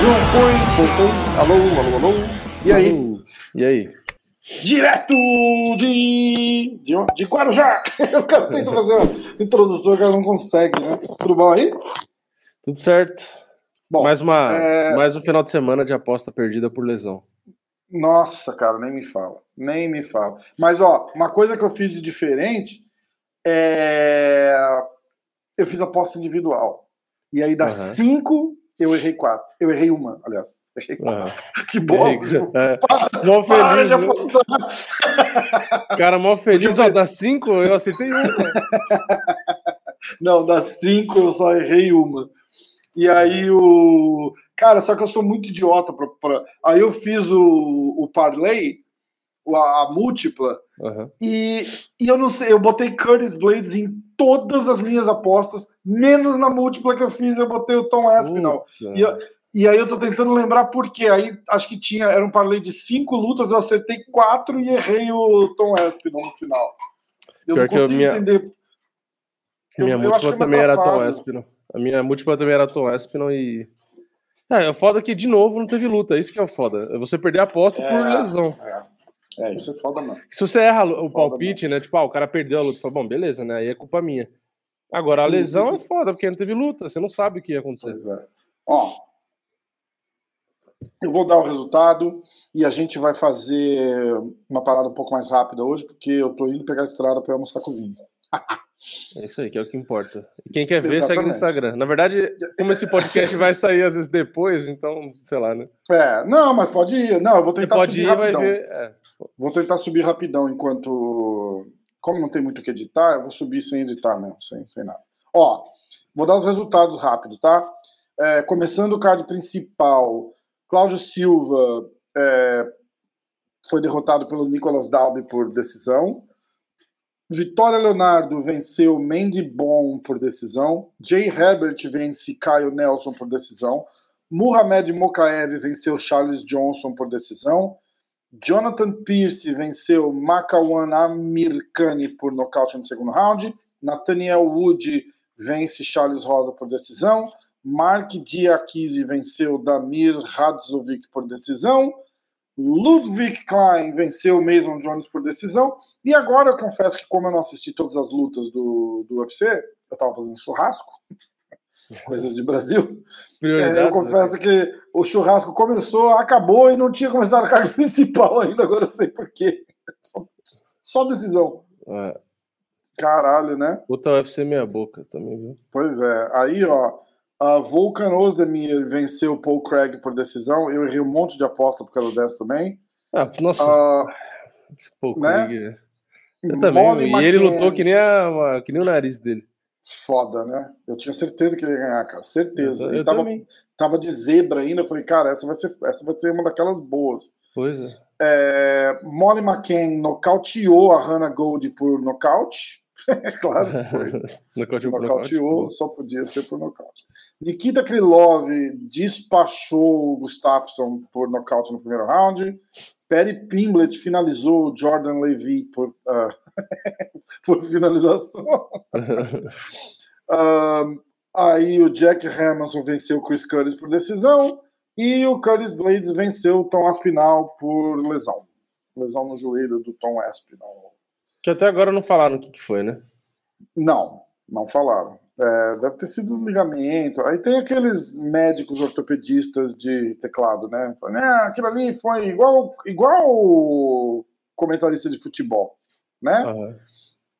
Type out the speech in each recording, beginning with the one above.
João foi, voltou. Alô, alô, alô. E aí? E aí? Direto de. de, de Guarujá! O cara tenta fazer uma introdução, o cara não consegue, né? Tudo bom aí? Tudo certo. Bom, mais, uma, é- mais um final de semana de aposta perdida por lesão. Nossa, cara, nem me fala. Nem me fala. Mas, ó, uma coisa que eu fiz de diferente é. Eu fiz aposta individual. E aí, das Aham. cinco, eu errei quatro. Eu errei uma, aliás. Errei quatro. Que bosta. É. Para, Mó para feliz, de né? apostar. Cara, mó feliz, ó, das cinco eu acertei uma. Não, das cinco eu só errei uma. E aí o. Cara, só que eu sou muito idiota. Pra, pra- Aí eu fiz o, o parlay, a, a múltipla, Aham. e, e eu não sei, eu botei Curtis Blades em todas as minhas apostas, menos na múltipla que eu fiz, eu botei o Tom Aspinall. E, eu- e aí eu tô tentando lembrar por quê. Aí acho que tinha, era um parlay de cinco lutas, eu acertei quatro e errei o Tom Aspinall no final. Eu Pior não eu- consigo minha- entender. Eu- Minha eu múltipla é também era Tom. Espino. A minha múltipla também era Tom Espino e. É, é foda que de novo não teve luta, isso que é o foda. É você perder a aposta por É. lesão. É, isso é foda, mano. Se você erra o Foda, palpite, né? Tipo, ah, o cara perdeu a luta, fala, bom, beleza, né? Aí é culpa minha. Agora, a lesão é foda, porque não teve luta, você não sabe o que ia acontecer. Pois é. Ó, eu vou dar o resultado e a gente vai fazer uma parada um pouco mais rápida hoje, porque eu tô indo pegar a estrada pra ir almoçar com o Vini. É isso aí, que é o que importa. E quem quer ver, segue no. Instagram. Na verdade, como esse podcast vai sair às vezes depois, então, sei lá, né? É, não, mas pode ir. Não, eu vou tentar subir ir rapidão. ver. É. Vou tentar subir rapidão enquanto. Como não tem muito o que editar, eu vou subir sem editar mesmo, sem, sem nada. Ó, vou dar os resultados rápido, tá? É, começando o card principal, Cláudio Silva é, foi derrotado pelo Nicolas Dalby por decisão. Vitória Leonardo venceu Mandy Bon por decisão. Jay Herbert vence Caio Nelson por decisão. Muhammad Mokaev venceu Charles Johnson por decisão. Jonathan Pierce venceu Makawan Amirkani por nocaute no segundo round. Nathaniel Wood vence Charles Rosa por decisão. Mark Diakise venceu Damir Radzovic por decisão. Ludwig Klein venceu Mason Jones por decisão. E agora eu confesso que, como eu não assisti todas as lutas do, do UFC, eu tava fazendo churrasco, coisas de Brasil. É, eu né? confesso que o churrasco começou, acabou e não tinha começado a carga principal ainda, agora eu sei por quê. Só, só decisão. É. Caralho, né? Puta UFC meia boca também, viu? Pois é. Aí, ó, a Volkan Ozdemir venceu o Paul Craig por decisão. Eu errei um monte de aposta por causa dessa também. Ah, nossa, esse Paul né? Craig. Eu também. Molly E ele McCann. lutou que nem, a, que nem o nariz dele. Foda, né? Eu tinha certeza que ele ia ganhar, cara. Certeza. Eu, Ele eu tava, também. tava de zebra ainda. Eu falei, cara, essa vai ser, essa vai ser uma daquelas boas. Pois é. É, Molly McCann nocauteou a Hannah Gold por nocaute. É claro, foi. Nocaute Se nocauteou, nocaute. só podia ser por nocaute. Nikita Krylov despachou o Gustafsson por nocaute no primeiro round. Perry Pimblett finalizou o Jordan Levy por, ah, por finalização. Ahn, aí o Jack Hermanson venceu o Chris Curtis por decisão. E o Curtis Blades venceu o Tom Aspinall por lesão. Lesão no joelho do Tom Aspinall. Que até agora não falaram o que, que foi, né? Não, não falaram. É, deve ter sido um ligamento. Aí tem aqueles médicos ortopedistas de teclado, né? Falam, "Ah, aquilo ali foi igual, igual o comentarista de futebol, né? Aham.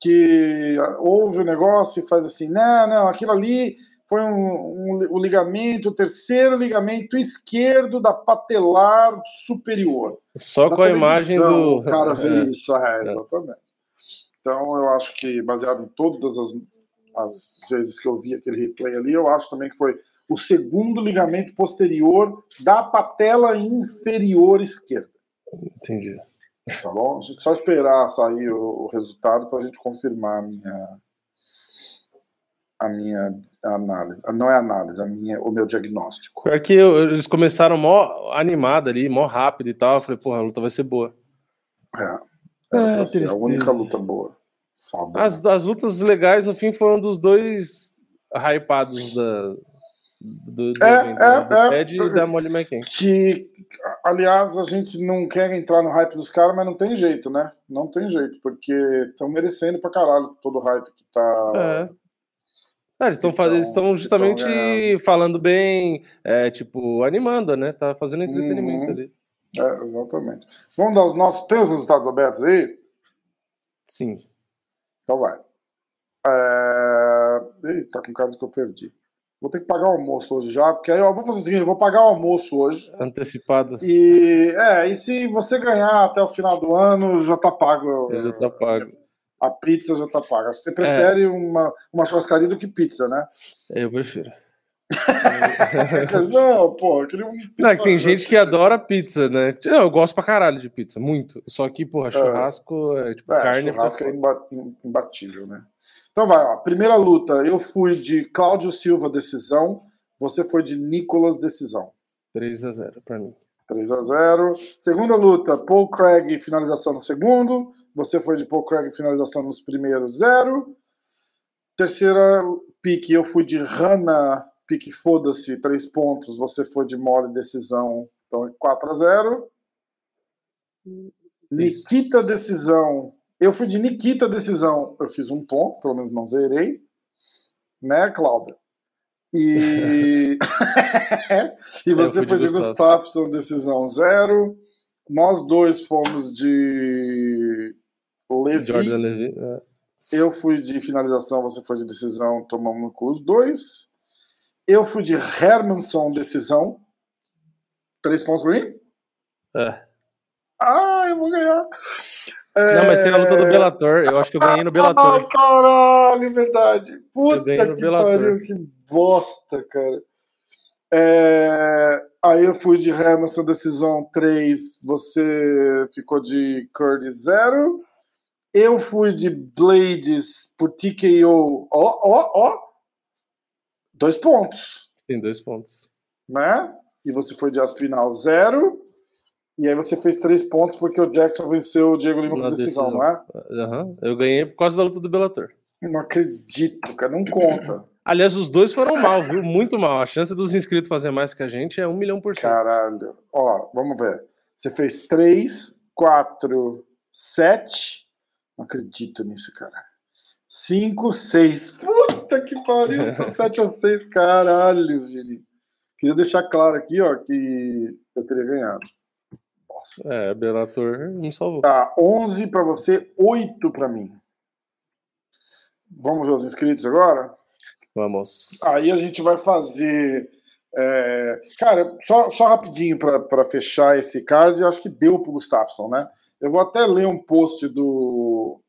Que ouve o negócio e faz assim, não, não, aquilo ali foi um, um- o ligamento, o terceiro ligamento esquerdo da patelar superior. Só com a imagem do. O cara vê É. isso, é, exatamente. Então eu acho que, baseado em todas as, as vezes que eu vi aquele replay ali, eu acho também que foi o segundo ligamento posterior da patela inferior esquerda. Entendi. Tá bom? A gente só esperar sair o, o resultado para a gente confirmar a minha, a minha análise. Ah, Não é análise, a minha, o meu diagnóstico. Pior que eu- eles começaram mó animado ali, mó rápido e tal. Eu falei, porra, a luta vai ser boa. É. Era é, a única luta boa. Foda. As, né? as lutas legais, no fim, foram dos dois hypados da, do, do é, evento, é, né? é, Ed e da Molly McCain. Que, aliás, a gente não quer entrar no hype dos caras, mas não tem jeito, né? Não tem jeito, porque estão merecendo pra caralho todo o hype que tá. É. Ah, eles estão então, estão justamente falando bem, é, tipo, animando, né? Tá fazendo entretenimento uhum. ali. É, exatamente. Vamos dar os nossos. Tem os resultados abertos aí? Sim. Então vai. É... Eita, tá com cara de que eu perdi. Vou ter que pagar o almoço hoje já, porque aí eu vou fazer o seguinte: eu vou pagar o almoço hoje. Antecipado. E, é, e se você ganhar até o final do ano, já tá pago. Já tá pago. A pizza já tá paga. Você prefere é. uma, uma churrascaria do que pizza, né? Eu prefiro. não, pô, queria um Não, é tem gente que adora pizza, né? Não, eu gosto pra caralho de pizza, muito. Só que, porra, é. churrasco é, tipo é, carne. Churrasco é imbatível, né? Então vai, ó. Primeira luta, eu fui de Cláudio Silva, decisão. Você foi de Nicolas, decisão. 3x0 pra mim. 3 a 0 Segunda luta, Paul Craig, finalização no segundo. Você foi de Paul Craig, finalização nos primeiros, 0. Terceira pique, eu fui de Hannah pique foda-se, três pontos, você foi de mole decisão, então é 4 a 0 Nikita decisão, eu fui de Nikita decisão, eu fiz um ponto, pelo menos não zerei, né, Cláudia? E, e você foi de, de Gustafsson, decisão zero. Nós dois fomos de Levi. Jordan Levi. É. Eu fui de finalização, você foi de decisão, tomamos com os dois. Eu fui de Hermanson, decisão. Três pontos pra mim? É. Ah, eu vou ganhar. Não, mas tem a luta do é. Bellator. Eu acho que eu ganhei no Bellator. Ai, caralho, verdade. Puta que pariu, que bosta, cara. É... Aí eu fui de Hermanson, decisão 3. Você ficou de Curtis 0. Eu fui de Blades por TKO. Ó, ó, ó. Dois pontos. Sim, dois pontos. Né? E você foi de Aspinal zero. E aí você fez três pontos porque o Jackson venceu o Diego Lima por decisão, decisão, não é? Uhum. Eu ganhei por causa da luta do Bellator. Não acredito, cara. Não conta. Aliás, os dois foram mal, viu? Muito mal. A chance dos inscritos fazer mais que a gente é um milhão por cento. Caralho. Ó, vamos ver. Você fez três, quatro, sete. Não acredito nisso, cara. 5, 6. Puta que pariu, 7 a 6, caralho, Vini. Queria deixar claro aqui, ó, que eu teria ganhado. Nossa. É, Bellator me salvou. Tá, 11 pra você, 8 pra mim. Vamos ver os inscritos agora? Vamos. Aí a gente vai fazer. É... Cara, só, só rapidinho para fechar esse card, acho que deu pro Gustafsson, né? Eu vou até ler um post do.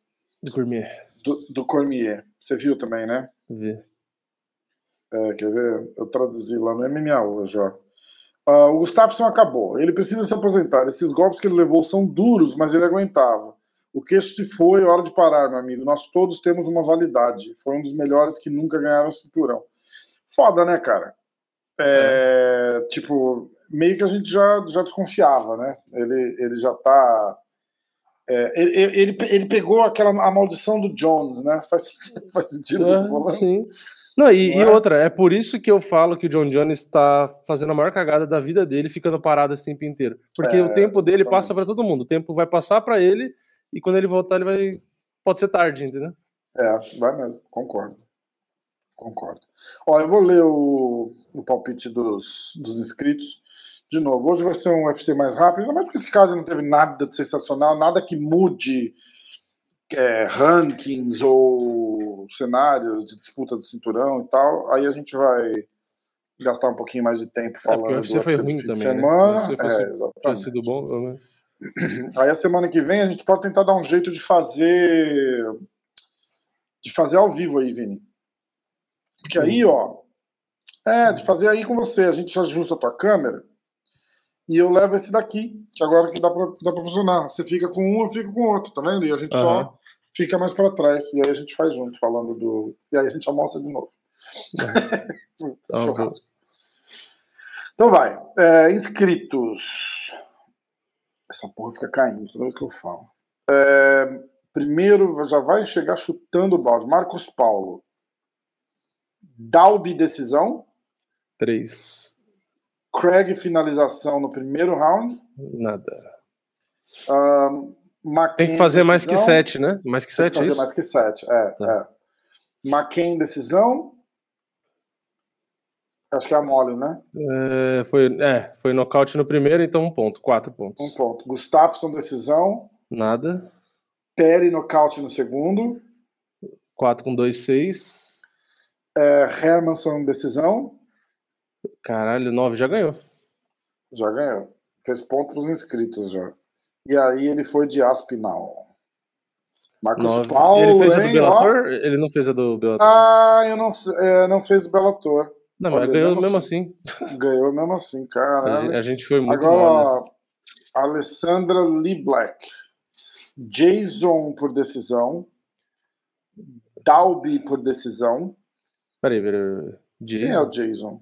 Do Gourmet do, do Cormier. Você viu também, né? Vi. É, quer ver? Eu traduzi lá no MMA hoje, ó. Uh, o Gustafsson acabou. Ele precisa se aposentar. Esses golpes que ele levou são duros, mas ele aguentava. O queixo se foi, hora de parar, meu amigo. Nós todos temos uma validade. Foi um dos melhores que nunca ganharam o cinturão. Foda, né, cara? É, é. Tipo, meio que a gente já, já desconfiava, né? Ele, ele já tá é, ele, ele, ele, pegou aquela a maldição do Jones, né? Faz sentido, faz sentido é, Sim. Não, e, Não é? e, outra, é por isso que eu falo que o John Jones está fazendo a maior cagada da vida dele, ficando parado esse tempo inteiro. Porque é, o tempo dele exatamente. passa para todo mundo. O tempo vai passar para ele e quando ele voltar, ele vai. Pode ser tarde, entendeu? É, vai mesmo, concordo. Concordo. Ó, eu vou ler o, o palpite dos, dos inscritos de novo, hoje vai ser um UFC mais rápido, ainda mais porque esse caso não teve nada de sensacional, nada que mude é, rankings ou cenários de disputa do cinturão e tal. Aí a gente vai gastar um pouquinho mais de tempo é, falando é, o UFC foi ruim fim também, de né? semana. Né? É, exatamente. sido bom, né? Aí a semana que vem a gente pode tentar dar um jeito de fazer de fazer ao vivo aí, Vini. Porque aí, ó, é, de fazer aí com você, a gente ajusta a tua câmera e eu levo esse daqui, que agora que dá pra, dá pra funcionar. Você fica com um, eu fico com o outro, tá vendo? E a gente uhum. só fica mais para trás. E aí a gente faz junto, falando do. E aí a gente almoça de novo. Uhum. Churrasco. Então vai. É, inscritos. Essa porra fica caindo toda vez que eu falo. É, primeiro, já vai chegar chutando o balde. Marcos Paulo. Dalby, decisão. Três. Craig, finalização no primeiro round. Nada. Um, Tem que fazer decisão. mais que sete, né? Mais que Tem sete, que fazer isso? mais que sete, é. Tá. é. McCain, decisão. Acho que é a mole, né? É, foi, é, foi nocaute no primeiro, então um ponto, quatro pontos. Um ponto. Gustafsson, decisão. Nada. Perry, nocaute no segundo. Quatro com dois, seis. É, Hermanson, decisão. Caralho, nove já ganhou. Já ganhou. Fez ponto pros inscritos já. E aí ele foi de Aspinal. Marcos nove. Paulo. Ele fez hein? a do Bellator? Ele não fez a do Bellator. Ah, eu não é, não fez o Bellator. Não, mas Olha, ganhou mesmo assim. assim. Ganhou mesmo assim, cara. A gente foi muito Agora, Alessandra Lee Black. Jason por decisão. Dalby por decisão. Peraí, peraí. Jason? Quem é o Jason?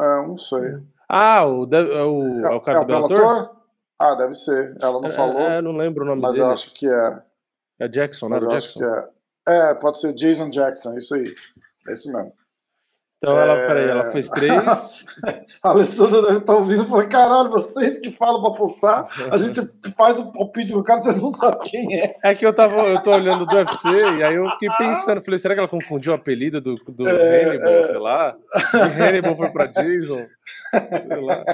É, não sei. Ah, o, de, é o, é, é o cara é do Bellator? Ah, deve ser. Ela não é, falou. É, não lembro o nome mas dele. Mas eu acho que é. É Jackson, mas né? Eu Jackson. acho que é. É, pode ser Jason Jackson, isso aí. É isso mesmo. Então ela, é... peraí, ela fez três. a Alessandra deve estar ouvindo e falou: caralho, vocês que falam pra postar, a gente faz o um palpite do cara, vocês não sabem quem é. É que eu tava, eu tô olhando do UFC e aí eu fiquei pensando, falei, será que ela confundiu o apelido do, do é, Hannibal, é... sei lá? De Hannibal foi pra Jason. Sei lá.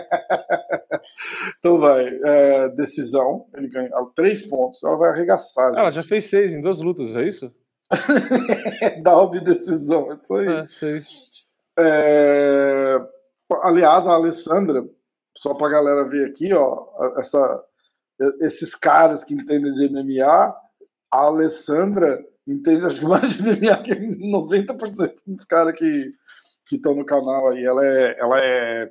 Então vai, é, decisão, ele ganha três pontos, ela vai arregaçar. Ela já fez seis em duas lutas, é isso? Dá decisão, é isso aí. É, seis. É... Aliás, a Alessandra, só para a galera ver aqui, ó, essa, esses caras que entendem de MMA, a Alessandra entende acho que mais de MMA que 90% dos caras que estão no canal aí. Ela é, ela é,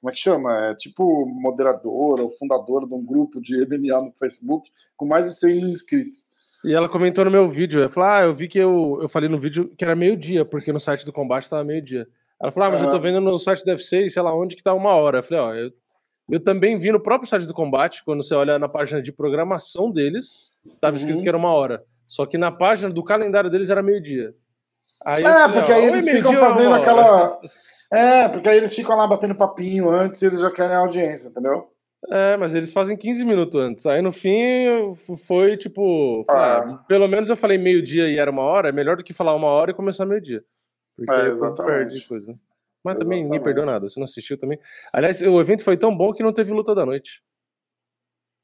como é que chama? É tipo moderadora ou fundadora de um grupo de MMA no Facebook com mais de 100 mil inscritos. E ela comentou no meu vídeo, ela falou, ah, eu vi que eu, eu falei no vídeo que era meio-dia, porque no site do combate estava meio-dia. Ela falou, ah, mas uhum. eu tô vendo no site do UFC, sei lá onde que tá uma hora. Eu falei, ó, eu, eu também vi no próprio site do combate, quando você olha na página de programação deles, tava escrito uhum. que era uma hora. Só que na página do calendário deles era meio-dia. Aí é, falei, porque aí eles ficam fazendo aquela. É, porque aí eles ficam lá batendo papinho antes e eles já querem a audiência, entendeu? É, mas eles fazem 15 minutos antes. Aí no fim foi tipo. Ah. pelo menos eu falei meio-dia e era uma hora. É melhor do que falar uma hora e começar meio-dia. Porque é, perde coisa. Mas exatamente. também ninguém perdeu nada. Você não assistiu também. Aliás, o evento foi tão bom que não teve luta da noite.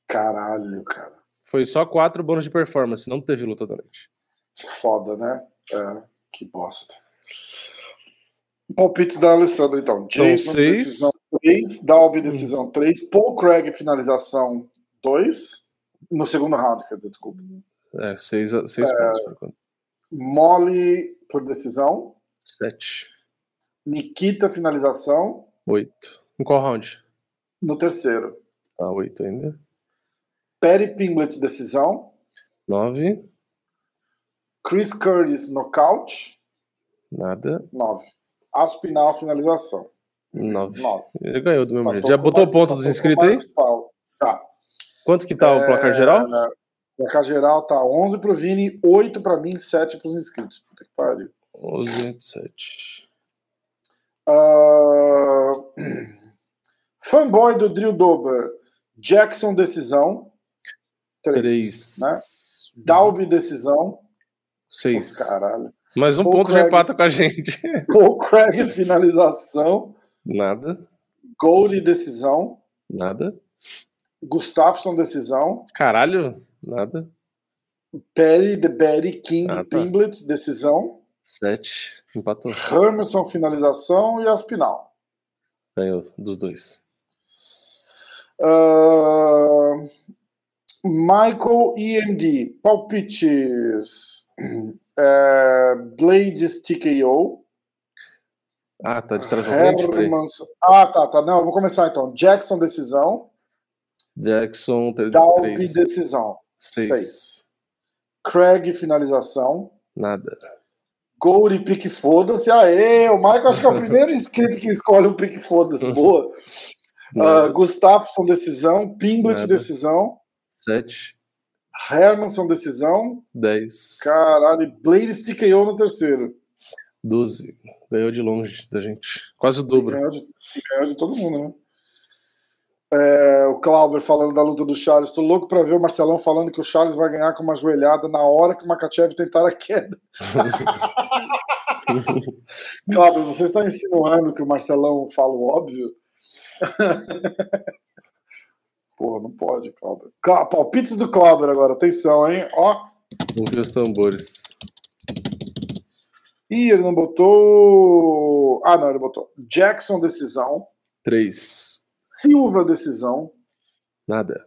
Caralho, cara. Foi só quatro bônus de performance, não teve luta da noite. Foda, né? É, que bosta. Palpites da Alessandra, então. Jason, seis. decisão 3, Dalby, decisão 3, Paul Craig, finalização 2, no segundo round, quer dizer, desculpa. É, 6 seis, é, pontos por enquanto. Molly por decisão. 7. Nikita, finalização. 8. Em qual round? No terceiro. Ah, 8 ainda. Perry Pinglet, decisão. 9. Chris Curtis, nocaute. Nada. 9. Aspinal, finalização. 9. Ele ganhou do mesmo tá jeito. Já botou o ponto dos inscritos aí? Já. Quanto que tá é... o placar geral? O placar geral tá 11 pro Vini, 8 pra mim, 7 pros inscritos. Puta que pariu. 11, 7. Uh... Fanboy do Drill Dober. Jackson, decisão. 3. Né? Dalby, decisão. 6. Caralho. Mais um Paul ponto Craig, já empata com a gente. Paul Craig, finalização. Nada. Gold, decisão. Nada. Gustafsson, decisão. Caralho, nada. Perry, The Betty, King, ah, tá. Pinglet, decisão. 7. Empatou. Hermerson, finalização. E Aspinal. Ganhou dos dois. Uh, Michael EMD, palpites. É, Blades TKO. Ah, tá de trás Hermans... Ah, tá, tá. Não, eu vou começar então. Jackson, decisão. Jackson, Dalby, decisão. 6. Craig, finalização. Nada. Gold, pique foda-se. Aê, o Michael acho que é o primeiro inscrito que escolhe um pique foda-se. Boa. Uh, Gustafsson, decisão. Pinglet, decisão. 7. Hermanson, decisão. 10. Caralho, Blade TKO no terceiro. 12. Ganhou de longe da gente. Quase o dobro. Ganhou de, ganhou de todo mundo, né? É, o Clauber falando da luta do Charles. Tô louco pra ver o Marcelão falando que o Charles vai ganhar com uma joelhada na hora que o Makachev tentar a queda. Clauber, você está insinuando que o Marcelão fala o óbvio? Pô, não pode, Clauber. Palpites do Clauber agora, atenção, hein? Ó. Ver os tambores. Ih, ele não botou. Ah, não, ele botou. Jackson, decisão. 3. Silva, decisão. Nada.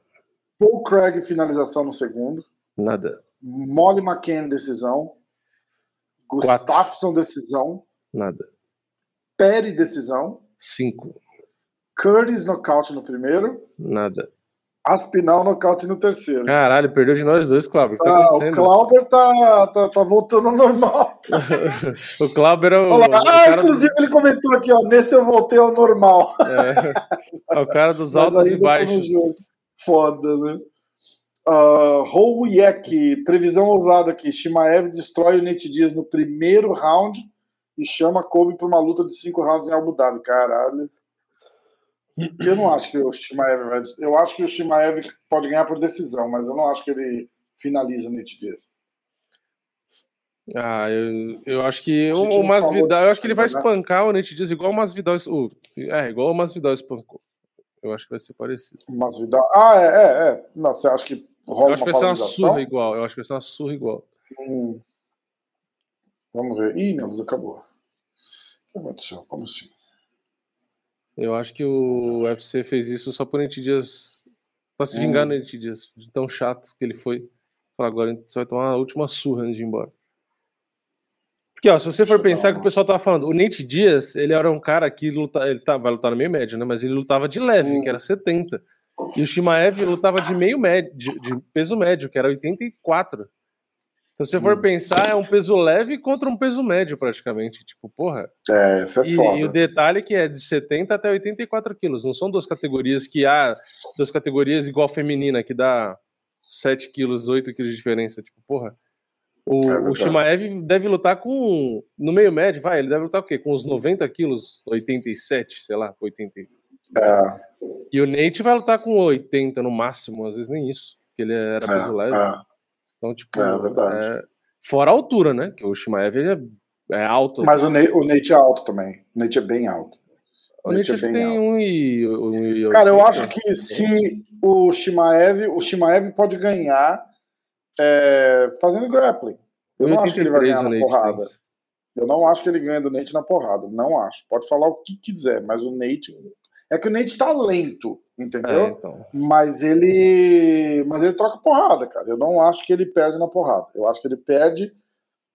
Paul Craig, finalização no segundo. Nada. Molly McCann, decisão. Gustafsson, decisão. Nada. Perry, decisão. 5. Curtis, nocaute no primeiro. Nada. Aspinal nocaute no terceiro. Caralho, perdeu de nós dois, Cláudio. Tá ah, o Clauber tá, tá, tá, voltando ao normal. o Clauber é o. Olá, o ah, inclusive do... ele comentou aqui, ó. Nesse eu voltei ao normal. É, é o cara dos altos e baixos. Foda, né? Uh, Yek, previsão ousada aqui. Shimaev destrói o Nate Dias no primeiro round e chama Kobe para uma luta de cinco rounds em Abu Dhabi. Caralho. Eu não acho que o Shimaev vai. Eu acho que o Shimaev pode ganhar por decisão, mas eu não acho que ele finaliza Nate Diaz. Ah, eu, eu acho que o, o Masvidal, eu acho que ele vai espancar o Nate igual o Masvidal, o, é, igual o Masvidal espancou. Eu acho que vai ser parecido. Masvidal. Ah, é, é, é. Não, você acha que rola eu acho uma que vai ser uma surra igual. Eu acho que vai ser uma surra igual. Hum. Vamos ver. Ih, meu Deus, acabou. Como assim? Eu acho que o UFC fez isso só por Dias. Pra se vingar hum. no Dias. De tão chato que ele foi. Agora você vai tomar a última surra antes de ir embora. Porque, ó, se você for pensar que o pessoal tava falando, o Nate Dias, ele era um cara que luta, ele tá, vai lutar no meio médio, né? Mas ele lutava de leve, hum. que era 70. E o Shimaev lutava de meio médio, de, de peso médio, que era 84. Então, se você for hum. pensar, é um peso leve contra um peso médio, praticamente. Tipo, porra. É, isso é e, foda. E o detalhe é que é de 70 até 84 quilos. Não são duas categorias que há duas categorias igual feminina, que dá 7 quilos, 8 quilos de diferença. Tipo, porra. O, é o Shimaev deve lutar com. No meio médio, vai, ele deve lutar o quê? Com uns 90 quilos, 87, sei lá, 80. É. E o Nate vai lutar com 80 no máximo, às vezes nem isso. Porque ele era é, peso leve. É. Então, tipo, é, verdade. É... fora a altura, né? Que o Shimaev é, é alto. Mas o, Nate, o Nate é alto também. O Nate é bem alto. O, Nate é tem alto. um e, um e Cara, eu acho que se o Shimaev, o Shimaev pode ganhar é, fazendo grappling. Eu não acho que ele vai ganhar na porrada. Eu não acho que ele ganha do Nate na porrada. Não acho. Pode falar o que quiser, mas o Nate. É que o Nate tá lento entendeu? É, então. Mas ele, mas ele troca porrada, cara. Eu não acho que ele perde na porrada. Eu acho que ele perde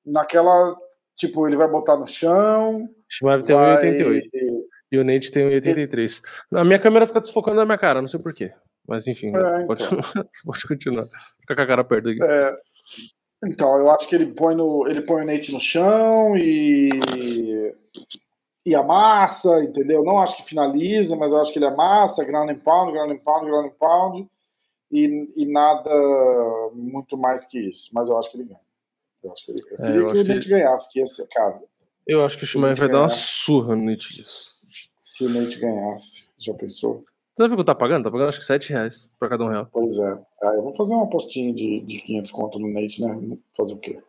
naquela, tipo, ele vai botar no chão. Shimaev tem vai... 1,88 e o Nate tem 1,83. A minha câmera fica desfocando na minha cara, não sei porquê. Mas enfim, é, pode, então. pode continuar. Fica com a cara perto aqui. É, então, eu acho que ele põe, no, ele põe o Nate no chão e e amassa, entendeu? Não acho que finaliza, mas eu acho que ele amassa, ground and pound, ground and pound, ground and pound, e, e nada muito mais que isso. Mas eu acho que ele ganha. Eu acho que ele, eu é, queria eu que o Nate que... ganhasse, que ia ser, cara. Eu acho que o Shimaev vai dar uma surra no Nate disso. Se o Nate ganhasse, já pensou? Você sabe quanto tá pagando? Tá pagando acho que 7 reais pra cada um real. Pois é. Ah, eu vou fazer uma postinha de, de 500 conto no Nate, né? Fazer o quê?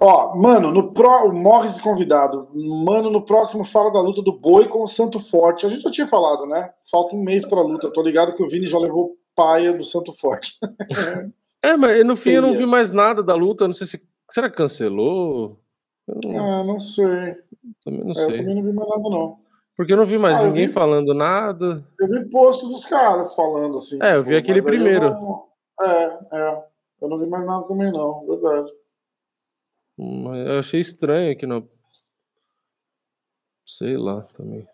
Ó, mano, no pro, o Morris convidado. Mano, no próximo fala da luta do Boi com o Santo Forte. A gente já tinha falado, né? Falta um mês pra luta. Tô ligado que o Vini já levou paia do Santo Forte. é, mas no fim eu não vi mais nada da luta. Não sei se. Será que cancelou? Não... Ah, não sei. Também não é, sei. Eu também não vi mais nada, não. Porque eu não vi mais ah, ninguém vi... falando nada. Eu vi posto dos caras falando assim. É, tipo, eu vi tipo, aquele primeiro. Não... É, é. Eu não vi mais nada também, não. Verdade. Eu achei estranho aqui no. Sei lá também.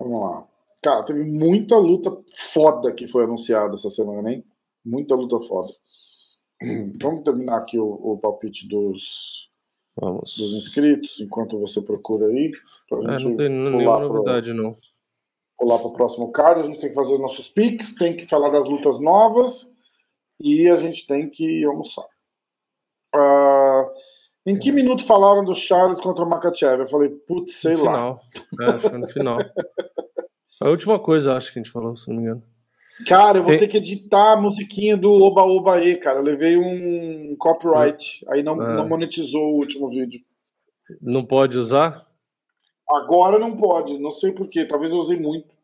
Vamos lá. Cara, teve muita luta foda que foi anunciada essa semana, hein? Muita luta foda. Vamos terminar aqui o, o palpite dos, Vamos. dos inscritos, enquanto você procura aí. É, não tem nenhuma novidade, pro, não. Pular para o próximo card, a gente tem que fazer nossos picks, tem que falar das lutas novas e a gente tem que almoçar. Em que minuto falaram do Charles contra o Makachev? Eu falei, putz, sei no lá. Final. É, foi no final. a última coisa, acho que a gente falou, se não me engano. Cara, eu vou Tem... ter que editar a musiquinha do Oba Oba E, cara. Eu levei um copyright, aí não, ah. não monetizou o último vídeo. Não pode usar? Agora não pode, não sei porquê. Talvez eu usei muito.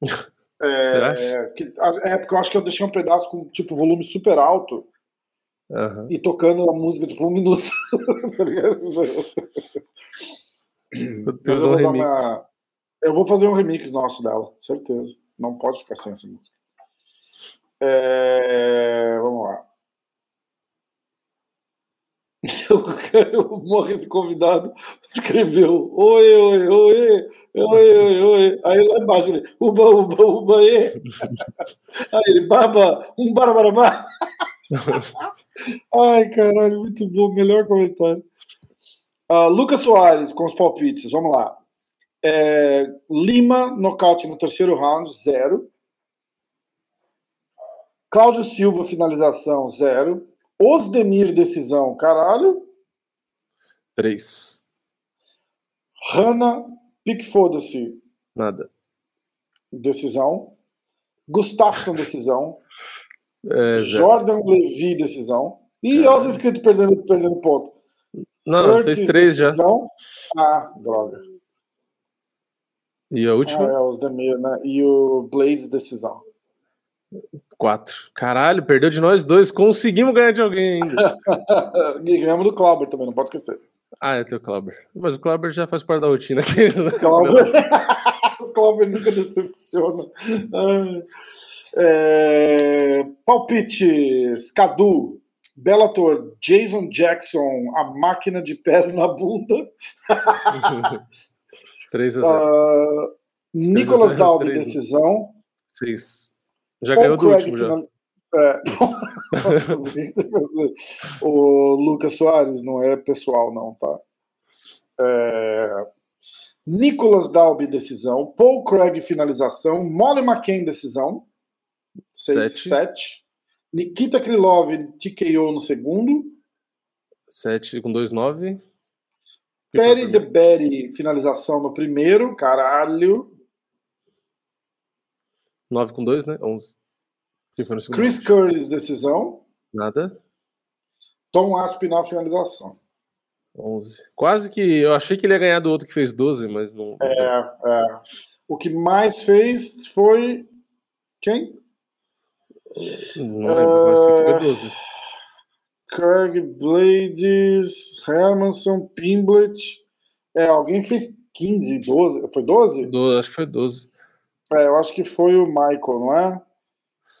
É, acha? É, é, porque eu acho que eu deixei um pedaço com tipo volume super alto uhum. e tocando a música tipo um minuto. tá ligado? eu, vou um uma... eu vou fazer um remix nosso dela, certeza. Não pode ficar sem essa música. É... Vamos lá. o Morris convidado escreveu oi, oi, oi, oi, oi, oi. Aí lá embaixo ele, uba, uba, uba, e. Aí ele, baba, um barabarabá. Ai, caralho, muito bom, melhor comentário. Uh, Lucas Soares com os palpites, vamos lá. É, Lima, nocaute no terceiro round, zero. Cláudio Silva, finalização, zero. Osdemir, decisão, caralho. Três. Hanna, pique foda-se. Nada. Decisão. Gustafsson, decisão. É, Jordan Levi, decisão. E é. os inscritos perdendo, perdendo ponto. Não, Curtis, fez três decisão. já. Ah, droga. E a última? Ah, é, os Demir, né? E o Blades, decisão. Quatro. Caralho, perdeu de nós dois. Conseguimos ganhar de alguém ainda. e ganhamos do Clauber também, não pode esquecer. Ah, é teu Clauber. Mas o Clauber já faz parte da rotina aqui. Clauber. o Clauber nunca decepciona. É... Palpites. Cadu. Bellator. Jason Jackson. A máquina de pés na bunda. 3 a 0. Uh, Nicolas Dalby, decisão. 6. Já Paul ganhou do Craig último, final... já. É. o Lucas Soares não é pessoal, não, tá? É... Nicolas Dalby, decisão. Paul Craig, finalização. Molly McCain, decisão. 6-7. Nikita Krylov, TKO no segundo. 7 com 2-9. Perry de Berry, finalização no primeiro. Caralho. 9 com 2, né? 11. Chris Curtis, decisão. Nada. Tom Aspinall, finalização. 11. Quase que eu achei que ele ia ganhar do outro que fez 12, mas não. É, é. O que mais fez foi. Quem? Não lembro, mas foi 12. Craig Blades, Hermanson, Pimblet. É, alguém fez 15, 12. Foi 12? 12 acho que foi 12. É, eu acho que foi o Michael, não é?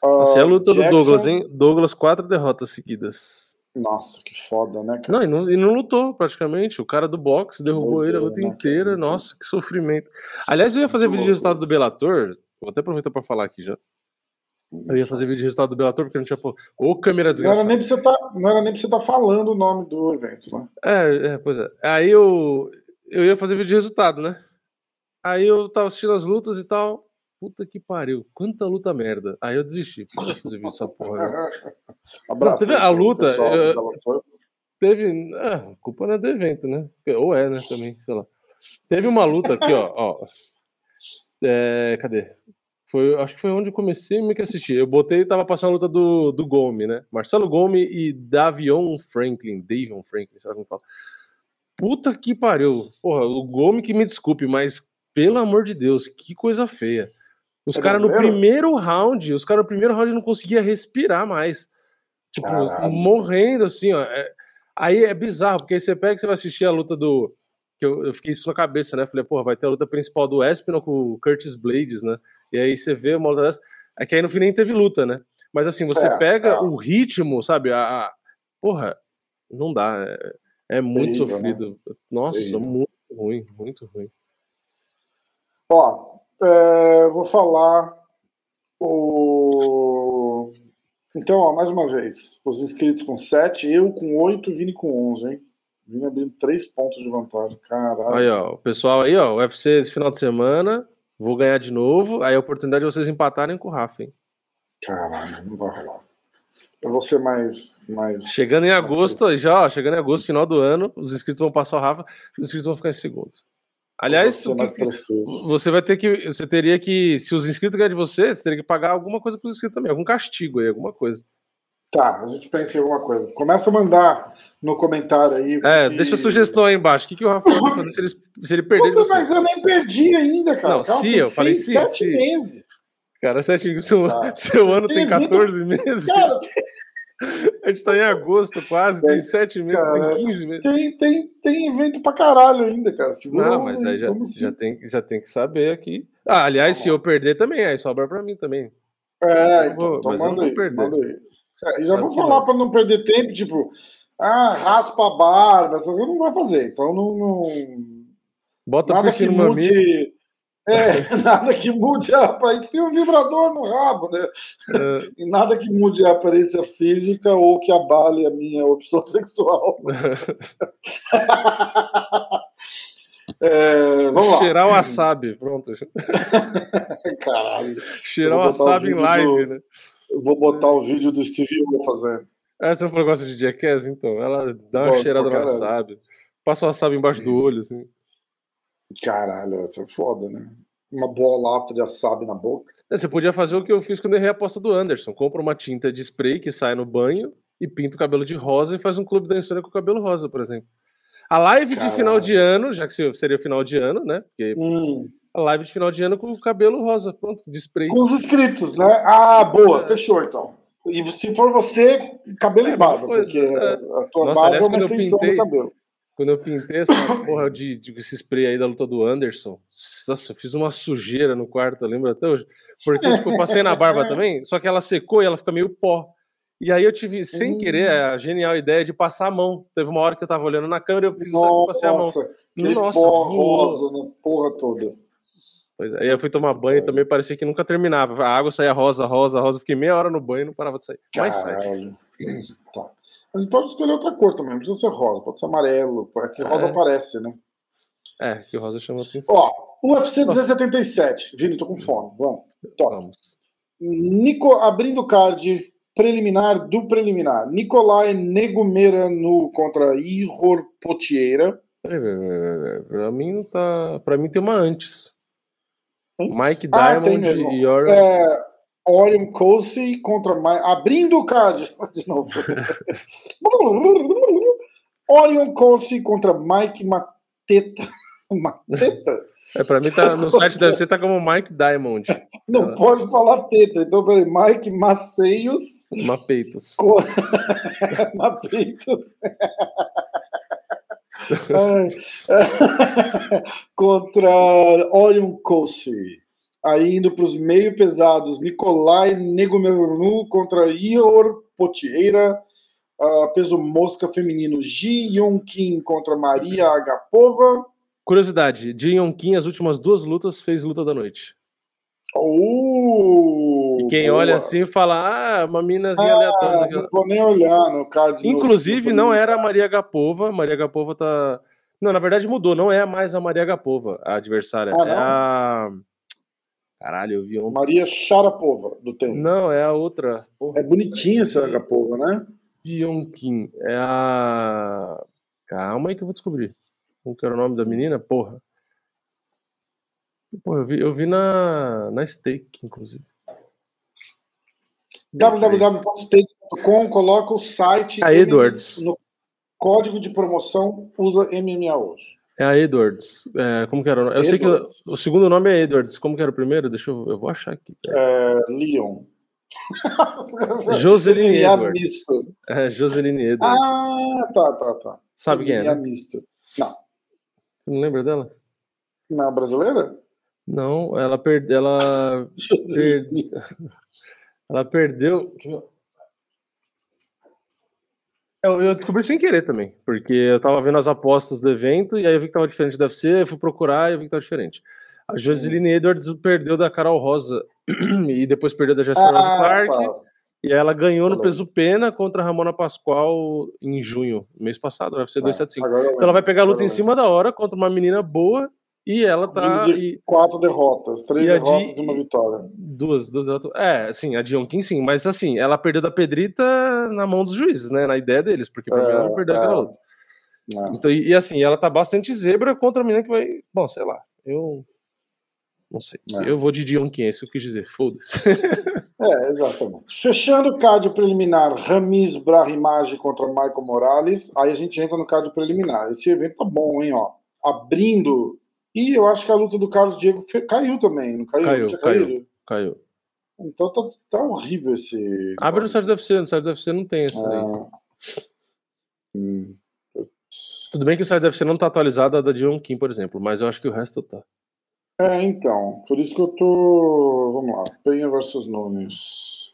Uh, Essa é a luta Jackson... do Douglas, hein? Douglas, quatro derrotas seguidas. Nossa, que foda, né, cara? Não, e não, e não lutou praticamente. O cara do boxe derrubou ele a luta né, inteira. Nossa, que sofrimento. Aliás, eu ia fazer vídeo de resultado do Bellator. Vou até aproveitar pra falar aqui já. Eu ia fazer vídeo de resultado do Bellator porque não tinha. Ô, câmera desgraçada. Não era, nem pra você tá, não era nem pra você estar tá falando o nome do evento, né? É, é, pois é. Aí eu, eu ia fazer vídeo de resultado, né? Aí eu tava assistindo as lutas e tal puta que pariu, quanta luta merda. Aí eu desisti, vídeo essa porra. Né? Abraço, teve a luta. Eu, teve. Ah, culpa não é do evento, né? Ou é, né? Também, sei lá. Teve uma luta aqui, ó. ó é, cadê? Foi, acho que foi onde eu comecei meio que assistir. Eu botei e tava passando a luta do, do Gomes, né? Marcelo Gomes e Davion Franklin. Davion Franklin, sabe como fala? Puta que pariu. Porra, o Gomes que me desculpe, mas pelo amor de Deus, que coisa feia. Os é caras no primeiro round, os caras no primeiro round não conseguia respirar mais. Tipo, Caralho. morrendo assim, ó. É, aí é bizarro, porque aí você pega e você vai assistir a luta do. Que eu, eu fiquei isso na cabeça, né? Falei, porra, vai ter a luta principal do Espinal com o Curtis Blades, né? E aí você vê uma luta dessa. É que aí no fim nem teve luta, né? Mas assim, você é, pega é. o ritmo, sabe? A, a, porra, não dá. É, é muito Terrível, né? sofrido. Né? Nossa, Terrível. muito ruim, muito ruim. Ó, é, vou falar o. Então, ó, mais uma vez, os inscritos com 7, eu com 8, Vini com 11, hein? Vini abrindo 3 pontos de vantagem, caralho. Aí, ó, o pessoal aí, ó, UFC esse final de semana, vou ganhar de novo, aí a oportunidade de vocês empatarem com o Rafa, hein? Caralho, não vai rolar. Eu vou ser mais. mais chegando em agosto, já, ó, chegando em agosto, final do ano, os inscritos vão passar o Rafa, os inscritos vão ficar em segundo. Aliás, você vai ter que. Você teria que. Se os inscritos ganharem de você, você teria que pagar alguma coisa para os inscritos também, algum castigo aí, alguma coisa. Tá, a gente pensa em alguma coisa. Começa a mandar no comentário aí. É, que... deixa a sugestão aí embaixo. O que, que o Rafael vai fazer se ele, se ele perder? Puta, mas eu nem perdi ainda, cara. Não, Calma, sim, eu falei sim. Sete meses. Cara, sete seu, tá. seu ano tem, tem 14 meses. Cara, a gente tá em agosto quase, tem, tem 7 meses, cara, tem 15 meses. Tem, tem, tem evento pra caralho ainda, cara. Segura Não, mas aí já, já, tem, já tem que saber aqui. Ah, aliás, tá se eu perder também, aí sobra pra mim também. É, então, vou, então manda, aí, manda aí. É, já vou falar para não perder tempo, tipo, ah, raspa a barba, essa coisa não vai fazer. Então não. não... Bota nada que mude. É, nada que mude a aparência. um vibrador no rabo, né? É. E nada que mude a aparência física ou que abale a minha opção sexual. É, vamos lá. Cheirar o wasabi, pronto. Caralho. Cheirar o wasabi em live, do... né? Eu vou botar o vídeo do Steve O fazendo. É, você não gosta de Jackass, então? Ela dá uma Gosto cheirada no wasabi. Passa o wasabi embaixo do olho, assim. Caralho, isso é foda, né? Uma boa lata de wasabi na boca. É, você podia fazer o que eu fiz quando errei a aposta do Anderson. Compra uma tinta de spray que sai no banho e pinta o cabelo de rosa e faz um clube da insônia com o cabelo rosa, por exemplo. A live Caralho. de final de ano, já que seria final de ano, né? Porque hum a live de final de ano com o cabelo rosa, pronto, de spray. Com os inscritos, né? Ah, boa, é. fechou então. E se for você, cabelo é, e barba, porque é. a tua Nossa, barba aliás, é uma extensão pintei, do cabelo. Quando eu pintei essa porra de, de esse spray aí da luta do Anderson, nossa, eu fiz uma sujeira no quarto, lembra até hoje? Porque tipo, eu passei na barba também, só que ela secou e ela fica meio pó. E aí eu tive, sem hum. querer, a genial ideia de passar a mão. Teve uma hora que eu tava olhando na câmera e eu fiz, Nossa, passei a mão. Nossa, pó rosa na porra toda. Pois é. Aí eu fui tomar banho e também parecia que nunca terminava. A água saía rosa, rosa, rosa. Fiquei meia hora no banho e não parava de sair. Mas sai. Tá. A gente pode escolher outra cor também, não precisa ser rosa, pode ser amarelo. É que rosa é. aparece, né? É, que rosa chama atenção. Ó, UFC 277. Vini, tô com fome. Vamos. Top. Vamos. Nico, abrindo o card preliminar do preliminar. Nicolai Negumeranu contra Ihor Potieira. Pra mim não tá. Pra mim tem uma antes. Mike ah, Diamond e Orion. É, Orion Cosey contra Mike. Abrindo o card. De novo. Orion Cosey contra Mike Mateta. Mateta? É, pra mim tá, no site deve ser tá como Mike Diamond. Não pode falar teta, então peraí, Mike Maceios. Mapeitos. Mapeitos. contra Orion Kossi. Aí indo para os meio pesados, Nikolai Negomerlu contra Ior Potieira. Uh, peso mosca feminino, Ji Yonkin contra Maria Agapova. Curiosidade, Ji Yonkin, as últimas duas lutas, fez luta da noite. Uh, e quem boa. olha assim fala, ah, uma minazinha ah, aleatória. Não vou nem olhar no card. Inclusive, não era a Maria Gapova. Maria Gapova tá. Não, na verdade mudou. Não é mais a Maria Gapova, a adversária. Ah, é a. Caralho, eu vi ontem. Maria Sharapova, do tênis. Não, é a outra. Porra. É bonitinha essa Gapova, né? Bionkin. É a. Calma aí que eu vou descobrir. Como que era o nome da menina? Porra. Pô, eu vi, eu vi na, na Stake, inclusive. www.stake.com, coloca o site. A Edwards. No código de promoção, usa MMA hoje. É a Edwards. É, como que era o nome? Eu Edwards. sei que o, o, segundo nome é Edwards. Como que era o primeiro? Deixa eu. Eu vou achar aqui. É, Leon. Joseline Edwards. Misto. É, Joseline Edwards. Ah, tá, tá, tá. Sabe quem é? Né? Misto. Não. Você não lembra dela? Não, brasileira? Não, ela perdeu. Ela, per... ela perdeu. Eu, eu, descobri sem querer também, porque eu tava vendo as apostas do evento e aí eu vi que tava diferente do UFC, eu fui procurar e eu vi que tava diferente. A Joseline Edwards perdeu da Carol Rosa e depois perdeu da Jessica ah, Rosa Clark. Tá. E ela ganhou no peso pena contra a Ramona Pascoal em junho, mês passado, UFC 275. Então ela vai pegar a luta em cima da hora contra uma menina boa E ela tá. De quatro derrotas, três e derrotas de... e uma vitória. Duas, duas derrotas. É, assim, a Kim sim, mas assim, ela perdeu da Pedrita na mão dos juízes, né? Na ideia deles, porque pra é, mim ela perdeu é. aquela outra. É. Então, e, e, assim, ela tá bastante zebra contra a menina que vai. Bom, sei lá. Eu. Não sei. É. Eu vou de Dion Kim, é isso que eu quis dizer. Foda-se. É, exatamente. Fechando o cádio preliminar, Ramiz Brahimage contra Michael Morales. Aí a gente entra no cádio preliminar. Esse evento tá bom, hein, ó. Abrindo. E eu acho que a luta do Carlos Diego caiu também, não caiu? Caiu, não caiu, caiu. Então tá, tá horrível esse. Abre no site do UFC, no site do UFC não tem esse é... hum. Tudo bem que o site do UFC não tá atualizado a da Dion Kim, por exemplo, mas eu acho que o resto tá. É, então. Por isso que eu tô. Vamos lá. Penha versus Nunes.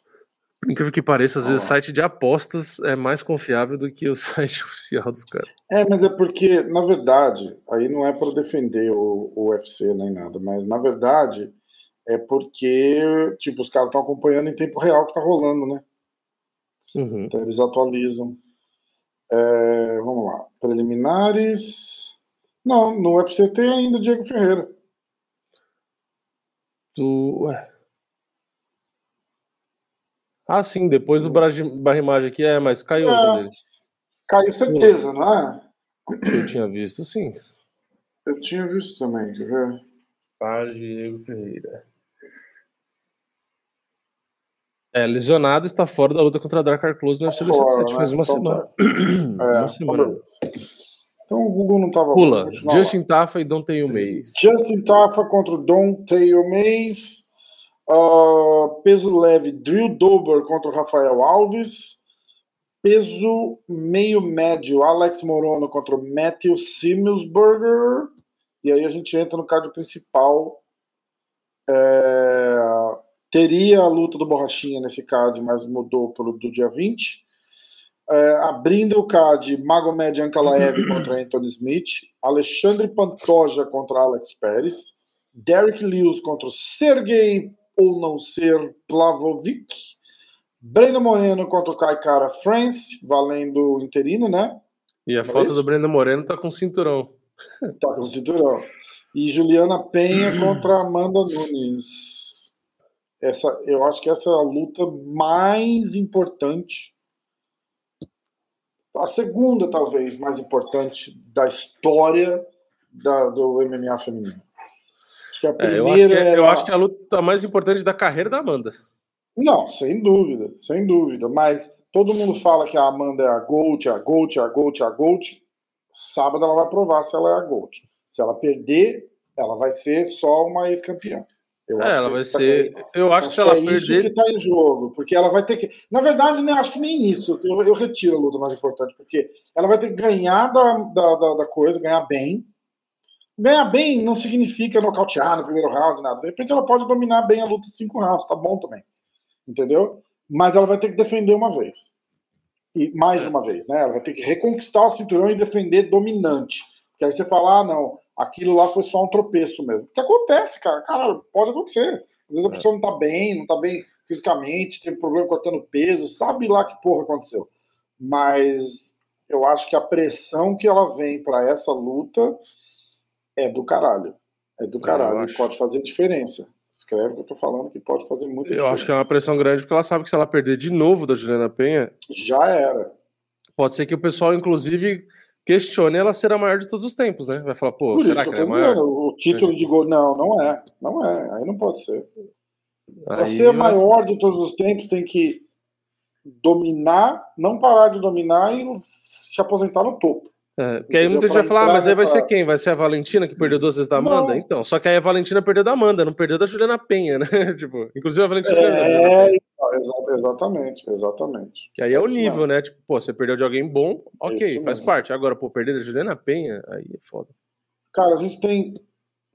Por incrível que pareça, às ah. vezes o site de apostas é mais confiável do que o site oficial dos caras. É, mas é porque, na verdade, aí não é para defender o, o UFC nem nada, mas na verdade é porque, tipo, os caras estão acompanhando em tempo real o que tá rolando, né? Uhum. Então eles atualizam. É, vamos lá. Preliminares. Não, no UFC tem ainda Diego Ferreira do. Ué. Ah, sim, depois do barrimagem aqui, é, mas caiu é, deles. Caiu certeza, não é? Eu tinha visto, sim. Eu tinha visto também, quer ver? Diego Ferreira. É, lesionado está fora da luta contra a Dark Close no UFC tá faz uma então, semana. Tá. É, uma semana. Então o Google não estava. Pula. Justin Tafa e Don Tail Mays. Justin Tafa contra o Don Tail Mays. Uh, peso leve, Drew Dober contra o Rafael Alves. Peso meio médio, Alex Morono contra o Matthew Simmelsberger. E aí a gente entra no card principal. É... Teria a luta do Borrachinha nesse card, mas mudou pelo do dia 20. É, abrindo o card, Magomed Ankalaev contra Anthony Smith, Alexandre Pantoja contra Alex Pérez, Derek Lewis contra Sergei ou não ser Plavovic, Breno Moreno contra o Kai Cara France, valendo interino, né? E a é foto do Breno Moreno tá com cinturão. Tá com cinturão. E Juliana Penha contra Amanda Nunes. Essa, eu acho que essa é a luta mais importante a segunda, talvez, mais importante da história da, do MMA feminino. Acho que a primeira. É, eu, acho que é, eu acho que é a luta mais importante da carreira da Amanda. Não, sem dúvida, sem dúvida. Mas todo mundo fala que a Amanda é a Gold, a Gold, a Gold, a Gold. Sábado ela vai provar se ela é a Gold. Se ela perder, ela vai ser só uma ex-campeã. Eu é, ela vai tá ser. eu acho, acho que, que ela é perder... isso que está em jogo, porque ela vai ter que. Na verdade, né, acho que nem isso. Eu, eu, retiro a luta mais importante, porque ela vai ter que ganhar da, da, da, da coisa, ganhar bem. Ganhar bem não significa nocautear no primeiro round, nada. De repente ela pode dominar bem a luta de cinco rounds, tá bom também. Entendeu? Mas ela vai ter que defender uma vez. E mais é. uma vez, né? Ela vai ter que reconquistar o cinturão e defender dominante. Porque aí você fala, ah, não, aquilo lá foi só um tropeço mesmo. Porque acontece, cara. Cara, pode acontecer. Às vezes a é. pessoa não tá bem, não tá bem fisicamente, tem problema cortando peso, sabe lá que porra aconteceu. Mas eu acho que a pressão que ela vem para essa luta é do caralho. É do é, caralho. Acho... Pode fazer diferença. Escreve o que eu tô falando que pode fazer muita eu diferença. Eu acho que é uma pressão grande porque ela sabe que se ela perder de novo da Juliana Penha. Já era. Pode ser que o pessoal, inclusive, questione ela ser a maior de todos os tempos, né? Vai falar, pô, Por será que, que ela é maior? O título de gol, não, não é. Não é. Aí não pode ser. Para ser a maior de todos os tempos, tem que dominar, não parar de dominar e se aposentar no topo. É, porque aí muita gente vai falar, ah, mas aí vai ser quem? Vai ser a Valentina que perdeu duas vezes da Amanda? Não. Então, só que aí a Valentina perdeu da Amanda, não perdeu da Juliana Penha, né? tipo, inclusive a Valentina. É, é exatamente, exatamente. Que aí é, é o nível, né? Tipo, pô, você perdeu de alguém bom, ok, faz parte. Agora, pô, perder da Juliana Penha, aí é foda. Cara, a gente tem